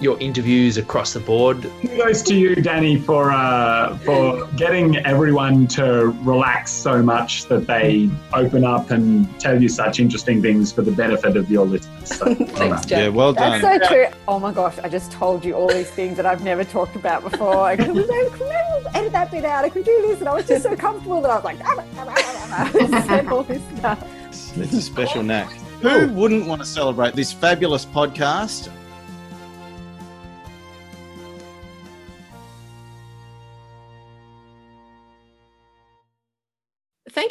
your interviews across the board. Kudos to you, Danny, for uh, for getting everyone to relax so much that they open up and tell you such interesting things for the benefit of your listeners. So, Thanks, Yeah, well done. That's so true. Oh my gosh, I just told you all these things that I've never talked about before. I could never edit that bit out. I could do this, and I was just so comfortable that I was like, ah, ah, ah, ah, said all this stuff. It's a special knack. Who wouldn't want to celebrate this fabulous podcast?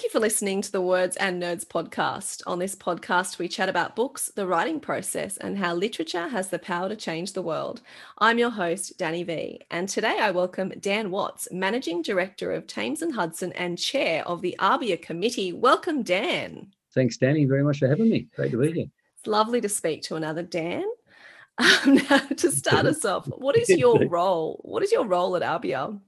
You for listening to the Words and Nerds podcast. On this podcast, we chat about books, the writing process, and how literature has the power to change the world. I'm your host, Danny V, and today I welcome Dan Watts, Managing Director of Thames and Hudson and Chair of the ABIA Committee. Welcome, Dan. Thanks, Danny, very much for having me. Great to be here. It's lovely to speak to another Dan. Um, now, to start us off, what is your role? What is your role at ABIA?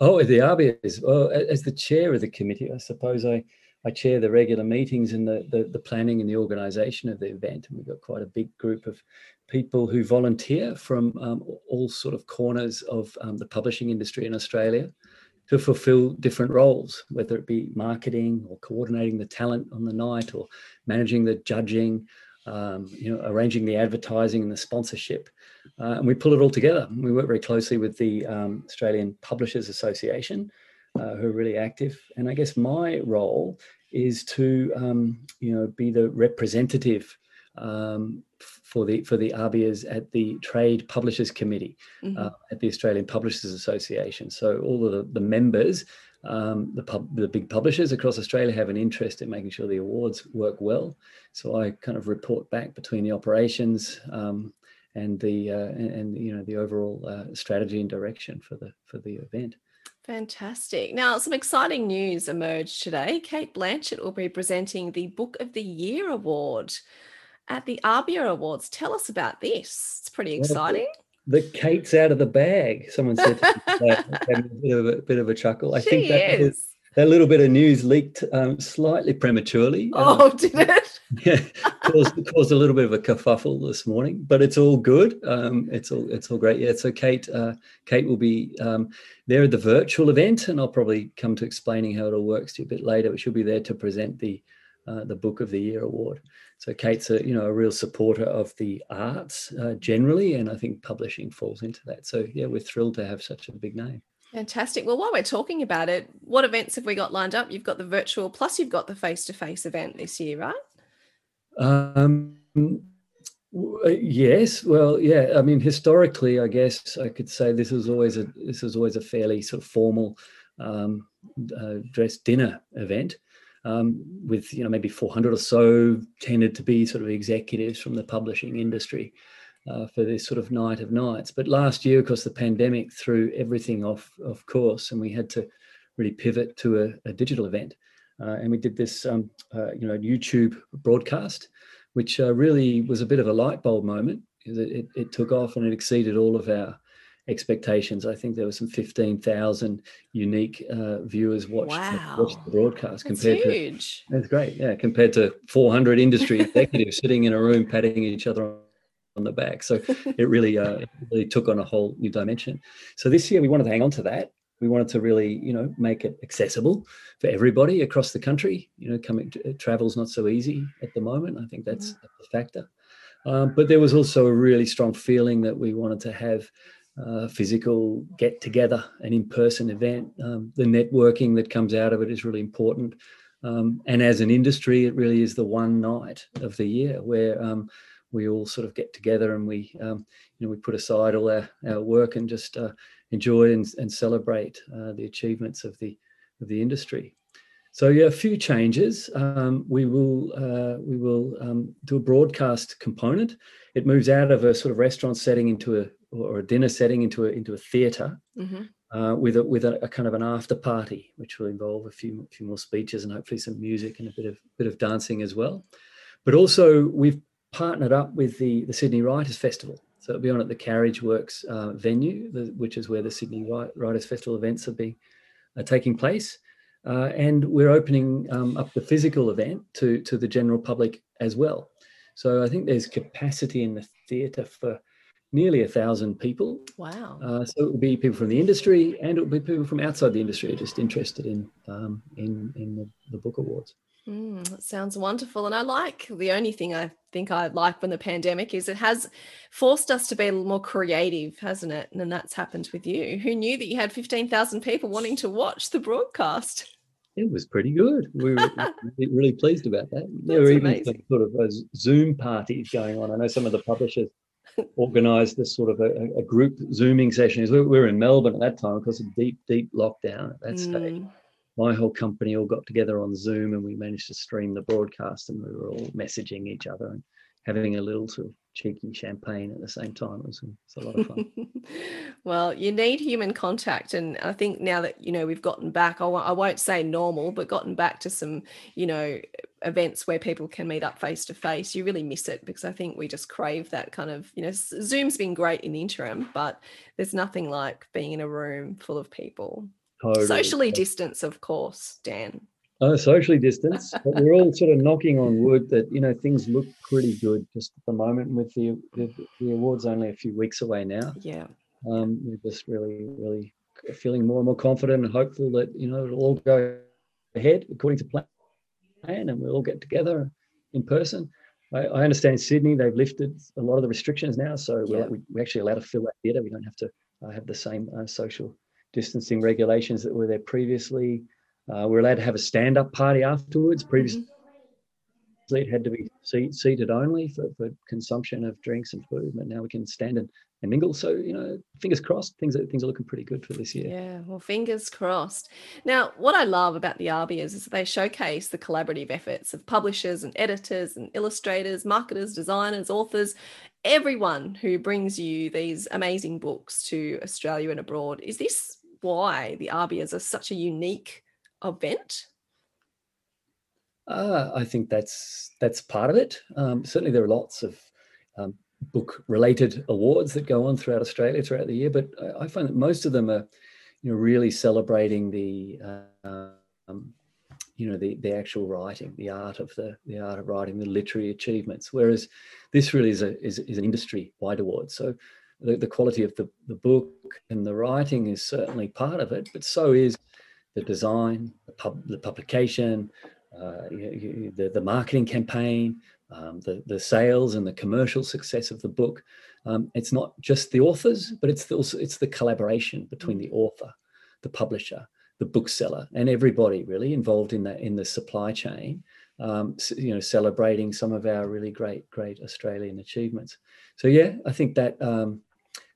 Oh, the RBS. Well, as the chair of the committee, I suppose I, I chair the regular meetings and the, the, the planning and the organisation of the event. And we've got quite a big group of people who volunteer from um, all sort of corners of um, the publishing industry in Australia to fulfill different roles, whether it be marketing or coordinating the talent on the night or managing the judging, um, you know, arranging the advertising and the sponsorship. Uh, and we pull it all together. We work very closely with the um, Australian Publishers Association, uh, who are really active. And I guess my role is to, um, you know, be the representative um, for the for the ABIAs at the Trade Publishers Committee mm-hmm. uh, at the Australian Publishers Association. So all of the, the members, um, the pub, the big publishers across Australia have an interest in making sure the awards work well. So I kind of report back between the operations um, and the uh, and, and, you know the overall uh, strategy and direction for the for the event. Fantastic. Now, some exciting news emerged today. Cate Blanchett will be presenting the Book of the Year award at the ABIA Awards. Tell us about this. It's pretty exciting. Well, the Cate's out of the bag. Someone said a, bit of a, bit of a chuckle. I she think that is. is, that little bit of news leaked um, slightly prematurely. Oh, did it? yeah, caused, caused a little bit of a kerfuffle this morning, but it's all good. Um, it's all it's all great. Yeah. So Cate, uh, Cate will be um, there at the virtual event, and I'll probably come to explaining how it all works to you a bit later. But she'll be there to present the uh, the Book of the Year award. So Cate's a you know a real supporter of the arts uh, generally, and I think publishing falls into that. So yeah, we're thrilled to have such a big name. Fantastic. Well, while we're talking about it, what events have we got lined up? You've got the virtual, plus you've got the face-to-face event this year, right? Um, uh, yes. Well, yeah. I mean, historically, I guess I could say this is always a this is always a fairly sort of formal um, uh, dress dinner event um, with you know maybe 400 or so tended to be sort of executives from the publishing industry uh, for this sort of night of nights. But last year, of course, the pandemic threw everything off of course, and we had to really pivot to a, a digital event. Uh, and we did this, um, uh, you know, YouTube broadcast, which uh, really was a bit of a light bulb moment it, it, it, took off and it exceeded all of our expectations. I think there were some 15,000 unique uh, viewers watched, wow. watched the broadcast That's compared huge. to that's great. Yeah, compared to 400 industry executives sitting in a room patting each other on the back. So it really, uh, it really took on a whole new dimension. So this year we wanted to hang on to that. We wanted to really, you know, make it accessible for everybody across the country. You know, coming to, travel's not so easy at the moment. I think that's Mm-hmm. a factor. Um, but there was also a really strong feeling that we wanted to have uh, physical get together, an in person event. Um, the networking that comes out of it is really important. Um, and as an industry, it really is the one night of the year where um, we all sort of get together and we, um, you know, we put aside all our, our work and just uh, enjoy and, and celebrate uh, the achievements of the of the industry. So yeah, a few changes. Um, we will uh, we will um, do a broadcast component. It moves out of a sort of restaurant setting into a or a dinner setting into a into a theatre hmm uh, with a with a, a kind of an after party, which will involve a few few more speeches and hopefully some music and a bit of bit of dancing as well. But also we've partnered up with the the Sydney Writers Festival, so it'll be on at the Carriageworks uh, venue, the, which is where the Sydney Writers Festival events are being are taking place. Uh, and we're opening um, up the physical event to to the general public as well. So I think there's capacity in the theatre for nearly a thousand people. Wow. Uh, so it will be people from the industry and it will be people from outside the industry just interested in um, in in the, the book awards. Mm, that sounds wonderful. And I like the only thing I think I like when the pandemic is it has forced us to be a little more creative, hasn't it? And then that's happened with you. Who knew that you had 15,000 people wanting to watch the broadcast? It was pretty good. We were really, pleased about that. There That's were even amazing. some sort of Zoom parties going on. I know some of the publishers organised this sort of a, a group Zooming session. We we were in Melbourne at that time because of deep, deep lockdown at that stage. Mm, my whole company all got together on Zoom and we managed to stream the broadcast and we were all messaging each other and having a little sort of cheeky champagne at the same time. It was, it was a lot of fun. well, you need human contact. And I think now that, you know, we've gotten back, I w- I won't say normal, but gotten back to some, you know, events where people can meet up face to face, you really miss it because I think we just crave that kind of, you know, Zoom's been great in the interim, but there's nothing like being in a room full of people. Totally. Socially distance, of course, Dan. Uh, socially distanced, but we're all sort of knocking on wood that you know things look pretty good just at the moment. With the the, the awards only a few weeks away now, Yeah. um, we're just really, really feeling more and more confident and hopeful that you know it'll all go ahead according to plan, and we'll all get together in person. I, I understand Sydney they've lifted a lot of the restrictions now, so Yeah. we're, we're actually allowed to fill that theatre. We don't have to uh, have the same uh, social distancing regulations that were there previously. Uh, we're allowed to have a stand-up party afterwards. Previously, it had to be seat, seated only for, for consumption of drinks and food, but now we can stand and, and mingle. So you know, fingers crossed, things are things are looking pretty good for this year. Yeah, well, fingers crossed. Now, what I love about the ABIAs is they showcase the collaborative efforts of publishers and editors and illustrators, marketers, designers, authors, everyone who brings you these amazing books to Australia and abroad. Is this why the ABIAs are such a unique event? Uh, I think that's that's part of it. Um, certainly, there are lots of um, book-related awards that go on throughout Australia throughout the year, but I, I find that most of them are, you know, really celebrating the, uh, um, you know, the the actual writing, the art of the the art of writing, the literary achievements. Whereas this really is a is, is an industry-wide award. So the, the quality of the, the book and the writing is certainly part of it, but so is the design, the, pub, the publication, uh, you- you- the, the marketing campaign, um, the, the sales and the commercial success of the book. Um, it's not just the authors, but it's also it's the collaboration between the author, the publisher, the bookseller, and everybody really involved in that in the supply chain. Um, you know, celebrating some of our really great great Australian achievements. So yeah, I think that um,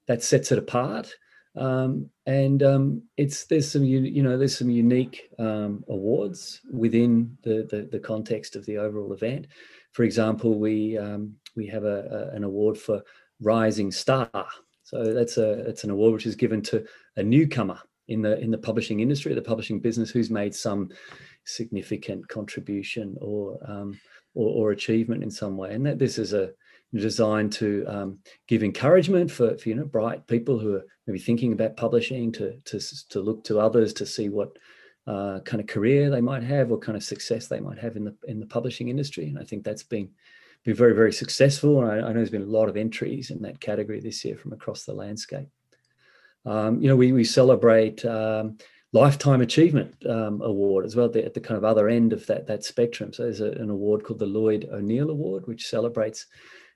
that sets it apart. Um, and um, it's there's some you know there's some unique um, awards within the, the the context of the overall event. For example, we um, we have a, a- an award for Rising Star. So that's a it's an award which is given to a newcomer in the in the publishing industry, the publishing business, who's made some significant contribution or um, or, or achievement in some way. And that this is a designed to um, give encouragement for, for you know bright people who are maybe thinking about publishing to to to look to others to see what uh, kind of career they might have or kind of success they might have in the in the publishing industry. And I think that's been been very, very successful. And I, I, know there's been a lot of entries in that category this year from across the landscape. Um, you know, we, we celebrate um, Lifetime Achievement um, Award as well at the, at the, kind of other end of that, that spectrum. So there's a, an award called the Lloyd O'Neill Award, which celebrates,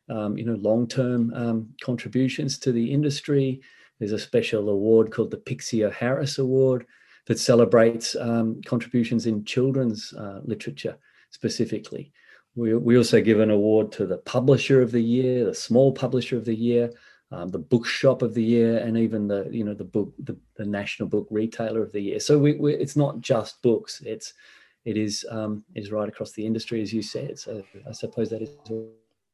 um, you know, long-term um, contributions to the industry. There's a special award called the Pixie O'Harris Award that celebrates um, contributions in children's uh, literature specifically. We, we also give an award to the Publisher of the Year, the Small Publisher of the Year, um, the Bookshop of the Year, and even the you know the book the, the National Book Retailer of the Year. So we, we, it's not just books; it's it is um, right across the industry, as you said. So I suppose that is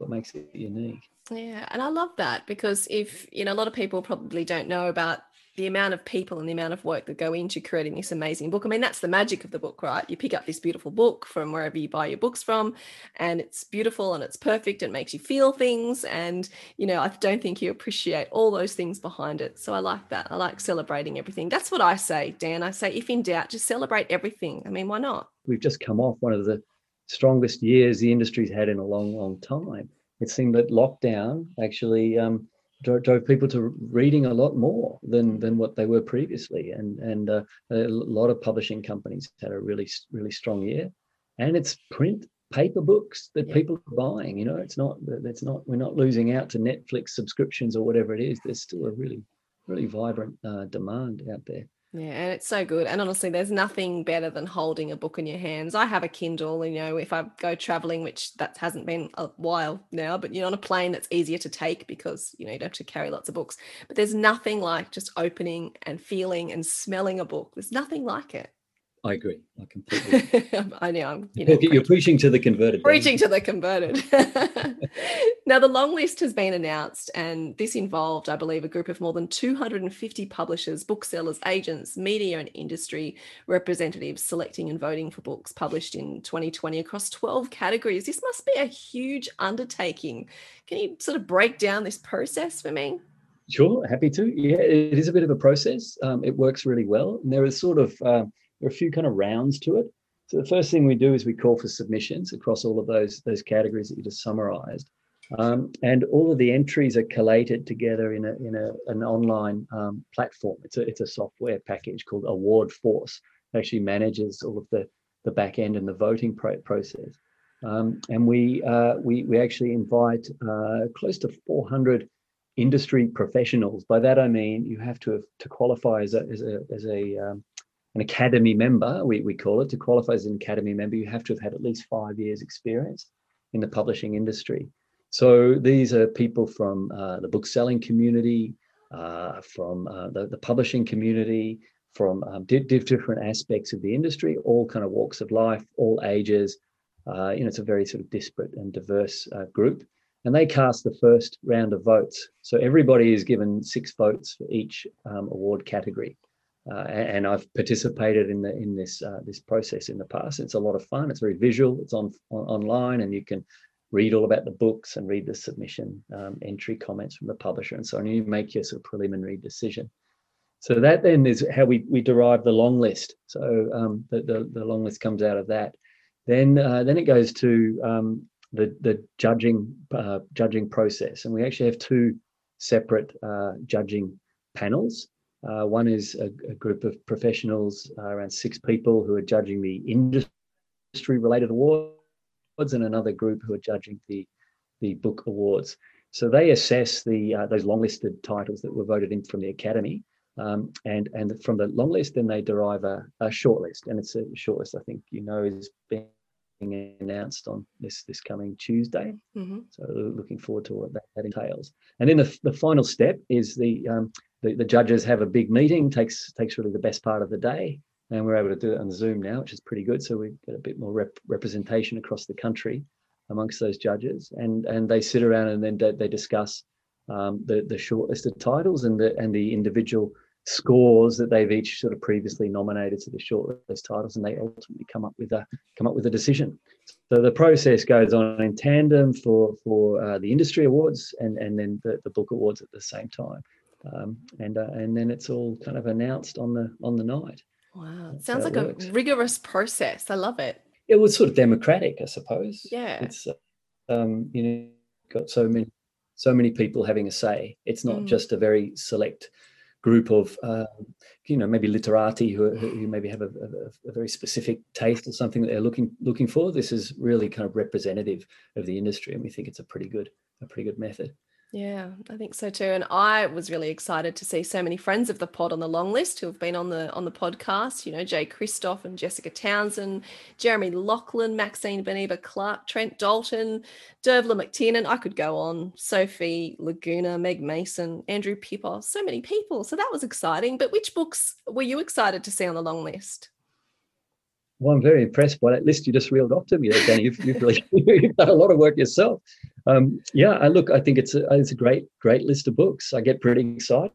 what makes it unique. Yeah, and I love that because if you know a lot of people probably don't know about the amount of people and the amount of work that go into creating this amazing book. I mean, that's the magic of the book, right? You pick up this beautiful book from wherever you buy your books from, and it's beautiful and it's perfect. It makes you feel things. And, you know, I don't think you appreciate all those things behind it. So I like that. I like celebrating everything. That's what I say, Dan. I say, if in doubt, just celebrate everything. I mean, why not? We've just come off one of the strongest years the industry's had in a long, long time. It seemed that lockdown actually um, drove, drove people to reading a lot more than than what they were previously, and and uh, a lot of publishing companies had a really really strong year, and it's print paper books that yeah. people are buying. You know, it's not it's not we're not losing out to Netflix subscriptions or whatever it is. There's still a really really vibrant uh, demand out there. Yeah, and it's so good. And honestly, there's nothing better than holding a book in your hands. I have a Kindle, you know, if I go traveling, which that hasn't been a while now, but you're on a plane that's easier to take because, you know, you don't have to carry lots of books. But there's nothing like just opening and feeling and smelling a book. There's nothing like it. I agree. I completely. I know. I'm, you know, You're preaching to the converted. Preaching to the converted. now, the long list has been announced, and this involved, I believe, a group of more than 250 publishers, booksellers, agents, media, and industry representatives selecting and voting for books published in 2020 across 12 categories. This must be a huge undertaking. Can you sort of break down this process for me? Sure, happy to. Yeah, it is a bit of a process. Um, it works really well. And there is sort of uh, there are a few kind of rounds to it. So the first thing we do is we call for submissions across all of those those categories that you just summarized. Um, and all of the entries are collated together in a in a an online um, platform. It's a it's a software package called Award Force. It actually manages all of the the back end and the voting pro- process. Um, and we uh, we we actually invite uh, close to 400 industry professionals. By that I mean you have to have, to qualify as a as a as a um, an academy member, we, we call it, to qualify as an academy member, you have to have had at least five years experience in the publishing industry. So these are people from uh, the bookselling community, uh, from uh, the, the publishing community, from um, di- different aspects of the industry, all kind of walks of life, all ages. Uh, you know, it's a very sort of disparate and diverse uh, group. And they cast the first round of votes. So everybody is given six votes for each um, award category. Uh, and I've participated in the in this uh, this process in the past. It's a lot of fun. It's very visual. It's on, on online, and you can read all about the books and read the submission um, entry comments from the publisher and so on. You make your sort of preliminary decision. So that then is how we we derive the long list. So um, the, the, the long list comes out of that. Then uh, then it goes to um, the the judging uh, judging process, and we actually have two separate uh, judging panels. Uh, one is a, a, group of professionals, uh, around six people, who are judging the industry related awards, and another group who are judging the, the book awards. So they assess the uh, those long listed titles that were voted in from the Academy. Um, and and from the long list, then they derive a, a short list, and it's a short list. I think you know is being announced on this this coming Tuesday. Mm-hmm. So looking forward to what that, that, entails. And then the, the final step is the um, the, the judges have a big meeting, takes takes really the best part of the day, and we're able to do it on Zoom now, which is pretty good. So we get a bit more rep- representation across the country amongst those judges, and and they sit around and then they, they discuss um, the the shortlisted titles and the and the individual scores that they've each sort of previously nominated to the shortlist titles, and they ultimately come up with a come up with a decision. So the process goes on in tandem for for uh, the industry awards and and then the, the book awards at the same time um, and uh, and then it's all kind of announced on the on the night. Wow, sounds like a rigorous process. I love it. It was sort of democratic, I suppose. Yeah, it's uh, um, you know got so many so many people having a say. It's not Mm. just a very select group of uh, you know maybe literati who, who who maybe have a, a, a very specific taste or something that they're looking looking for. This is really kind of representative of the industry, and we think it's a pretty good a pretty good method. Yeah, I think so too. And I was really excited to see so many friends of the pod on the long list who have been on the on the podcast. You know, Jay Kristoff and Jessica Townsend, Jeremy Lachlan, Maxine Beneba Clarke, Trent Dalton, Dervla McTiernan. I could go on. Sophie Laguna, Meg Mason, Andrew Pippo. So many people. So that was exciting. But which books were you excited to see on the long list? Well, I'm very impressed by that list you just reeled off to me, Danny. You've, you've really you've done a lot of work yourself. Um, yeah, I look. I think it's a it's a great great list of books. I get pretty excited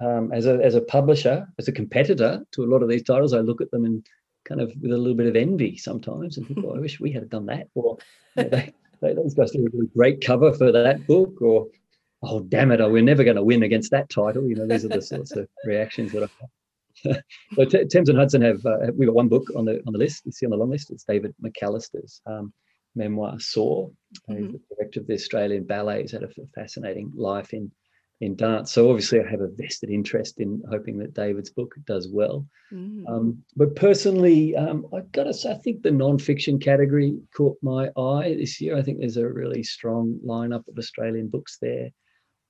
um, as a as a publisher, as a competitor to a lot of these titles. I look at them and kind of with a little bit of envy sometimes, and think, "Oh, I wish we had done that." Or you know, those guys did a great cover for that book. Or oh, damn it, oh, we're never going to win against that title. You know, these are the sorts of reactions that I have. so T- Thames and Hudson have uh, we've got one book on the on the list. You see on the long list. It's David McAllister's um, memoir. Uh, He's the director of the Australian Ballet. He's had a fascinating life in in dance. So obviously, I have a vested interest in hoping that David's book does well. Mm. Um, but personally, um, I've got to say, I think the non-fiction category caught my eye this year. I think there's a really strong lineup of Australian books there.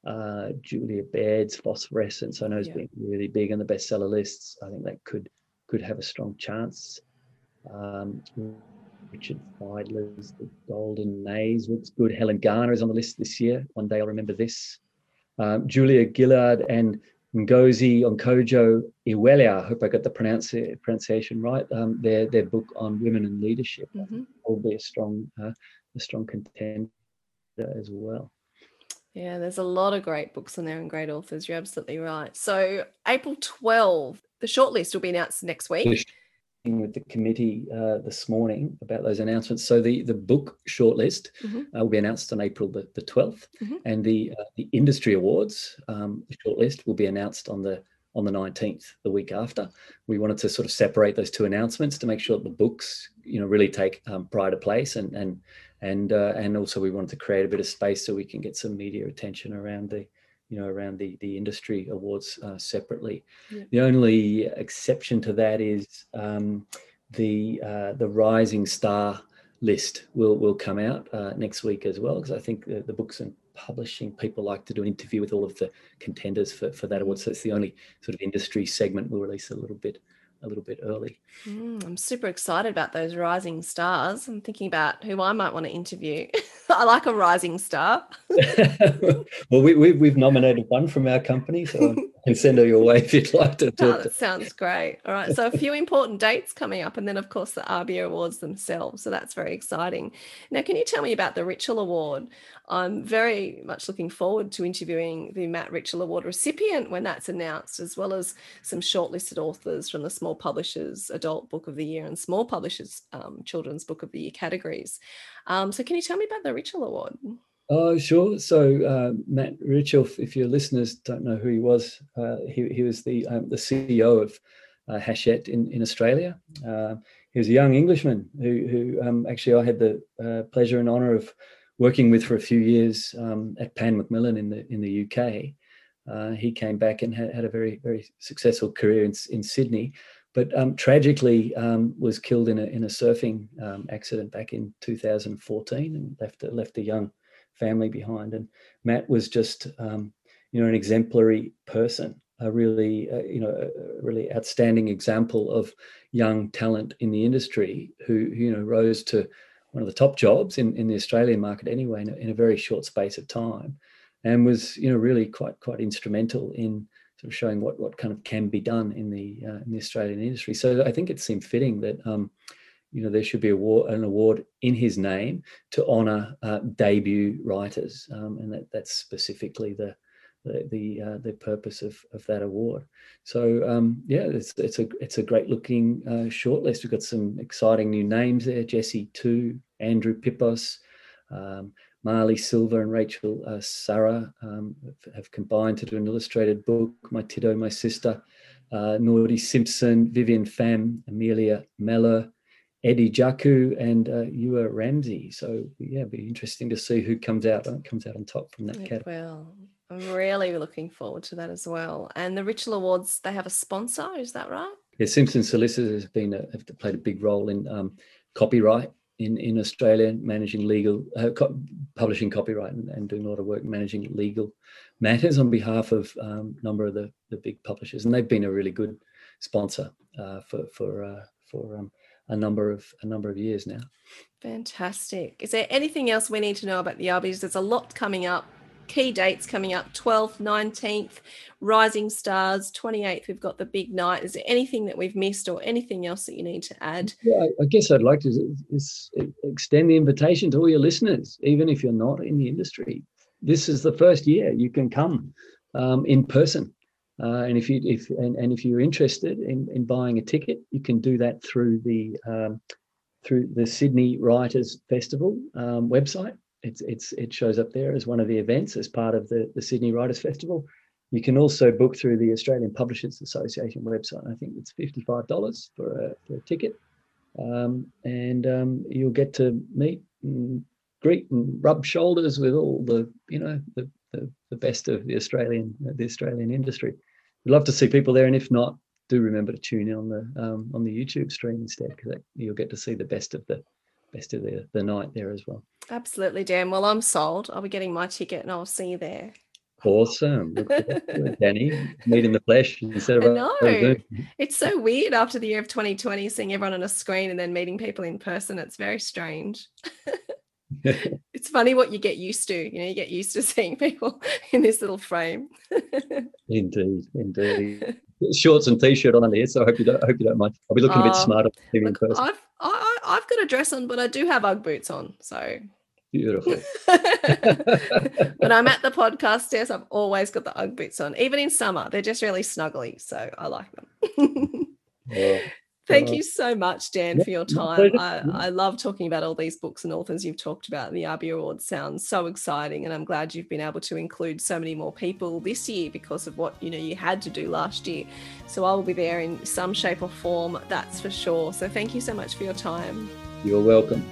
Uh, Julia Baird's Phosphorescence, I know, has Yeah. been really big on the bestseller lists. I think that could could have a strong chance. Um, Richard Fidler's The Golden Maze looks good. Helen Garner is on the list this year. One day I'll remember this. Um, Julia Gillard and Ngozi Onkojo Iweala, I hope I got the pronounci- pronunciation right. Um, their their book on women and leadership Mhm. will be a strong uh, a strong contender as well. Yeah, there's a lot of great books in there and great authors. You're absolutely right. So April 12, the shortlist will be announced next week. With the committee uh, this morning about those announcements. So the the book shortlist Mhm. uh, will be announced on April the, the 12th, Mhm. and the uh, the industry awards um, shortlist will be announced on the on the 19th, the week after. We wanted to sort of separate those two announcements to make sure that the books, you know, really take um, pride of place, and and and uh, and also we wanted to create a bit of space so we can get some media attention around the you know around the the industry awards uh, separately. Yeah. The only exception to that is um, the uh, the rising star list will will come out uh, next week as well because I think the, the books and publishing people like to do an interview with all of the contenders for, for that award. So it's the only sort of industry segment we'll release a little bit a little bit early. Mm, I'm super excited about those rising stars. I'm thinking about who I might want to interview. I like a rising star. well, we, we, we've nominated one from our company, so I can send her your way if you'd like to Oh, that sounds great. All right. So, a few important dates coming up, and then, of course, the ABIA Awards themselves. So, that's very exciting. Now, can you tell me about the Richell Award? I'm very much looking forward to interviewing the Matt Richell Award recipient when that's announced, as well as some shortlisted authors from the Small Publishers Adult Book of the Year and Small Publishers um, Children's Book of the Year categories. Um, so, can you tell me about the Richell Award? Oh, sure. So uh, Matt Richell, if your listeners don't know who he was, uh, he, he was the um, the CEO of uh, Hachette in, in Australia. Uh, he was a young Englishman who, who um, actually I had the uh, pleasure and honour of working with for a few years um, at Pan Macmillan in the in the UK. Uh, he came back and had, had a very very successful career in, in Sydney, but um, tragically um, was killed in a in a surfing um, accident back in 2014 and left a, left a young family behind. And Matt was just, um, you know, an exemplary person, a really, uh, you know, really outstanding example of young talent in the industry who, you know, rose to one of the top jobs in, in the Australian market anyway, in a, in a very short space of time, and was, you know, really quite quite instrumental in sort of showing what what kind of can be done in the uh, in the Australian industry. So I think it seemed fitting that. Um, you know, there should be award, an award in his name to honour uh, debut writers, um, and that, that's specifically the the the, uh, the purpose of, of that award. So um, yeah, it's it's a it's a great looking uh, shortlist. We've got some exciting new names there: Jessie Tu, Andrew Pippos, um, Marlee Silva, and Rachael uh, Sarra um, have combined to do an illustrated book. My Tidda, my sister, uh, Nardi Simpson, Vivian Pham, Amelia Mellor. Eddie Jaku and uh, Ewa Ramsey. So yeah, it'll be interesting to see who comes out uh, comes out on top from that It category. will. I'm really looking forward to that as well. And the Richell Awards, they have a sponsor, is that right? Yeah, Simpson Solicitors has been a, have played a big role in um, copyright in, in Australia, managing legal, uh, co- publishing copyright and, and doing a lot of work managing legal matters on behalf of um, a number of the, the big publishers. And they've been a really good sponsor uh, for for uh, for um, a number of a number of years now. Fantastic. Is there anything else we need to know about the Arbies? There's a lot coming up. Key dates coming up 12th, 19th, Rising Stars, 28th. We've got the big night. Is there anything that we've missed or anything else that you need to add? Yeah, I, guess I'd like to extend the invitation to all your listeners, even if you're not in the industry. This is the first year you can come um, in person, uh, and if you if and, and if you're interested in, in buying a ticket, you can do that through the um, through the Sydney Writers Festival um, website. It's it's it shows up there as one of the events as part of the the Sydney Writers Festival. You can also book through the Australian Publishers Association website. I think it's fifty-five dollars for a, for a ticket, um, and um, you'll get to meet and greet and rub shoulders with all the you know the the, the best of the Australian the Australian industry. We'd love to see people there, and if not, do remember to tune in on the um, on the YouTube stream instead, because you'll get to see the best of the best of the, the night there as well. Absolutely, Dan. Well, I'm sold. I'll be getting my ticket and I'll see you there. Awesome, Look forward to it, Danny. Meet in the flesh instead of I know. Zoom. It's so weird after the year of 2020, seeing everyone on a screen and then meeting people in person. It's very strange. it's funny what you get used to. You know, you get used to seeing people in this little frame. Indeed, indeed. Shorts and t-shirt on here, so I hope you don't. I hope you don't mind. I'll be looking a bit Oh, smarter in person. I've I- I've got a dress on, but I do have UGG boots on. So Beautiful. when I'm at the podcast desk, I've always got the UGG boots on, even in summer. They're just really snuggly, so I like them. Well, Thank you so much, Dan, for your time. I, I love talking about all these books and authors you've talked about. The RB Awards sounds so exciting, and I'm glad you've been able to include so many more people this year because of what you know you had to do last year. So I will be there in some shape or form, that's for sure. So thank you so much for your time. You're welcome.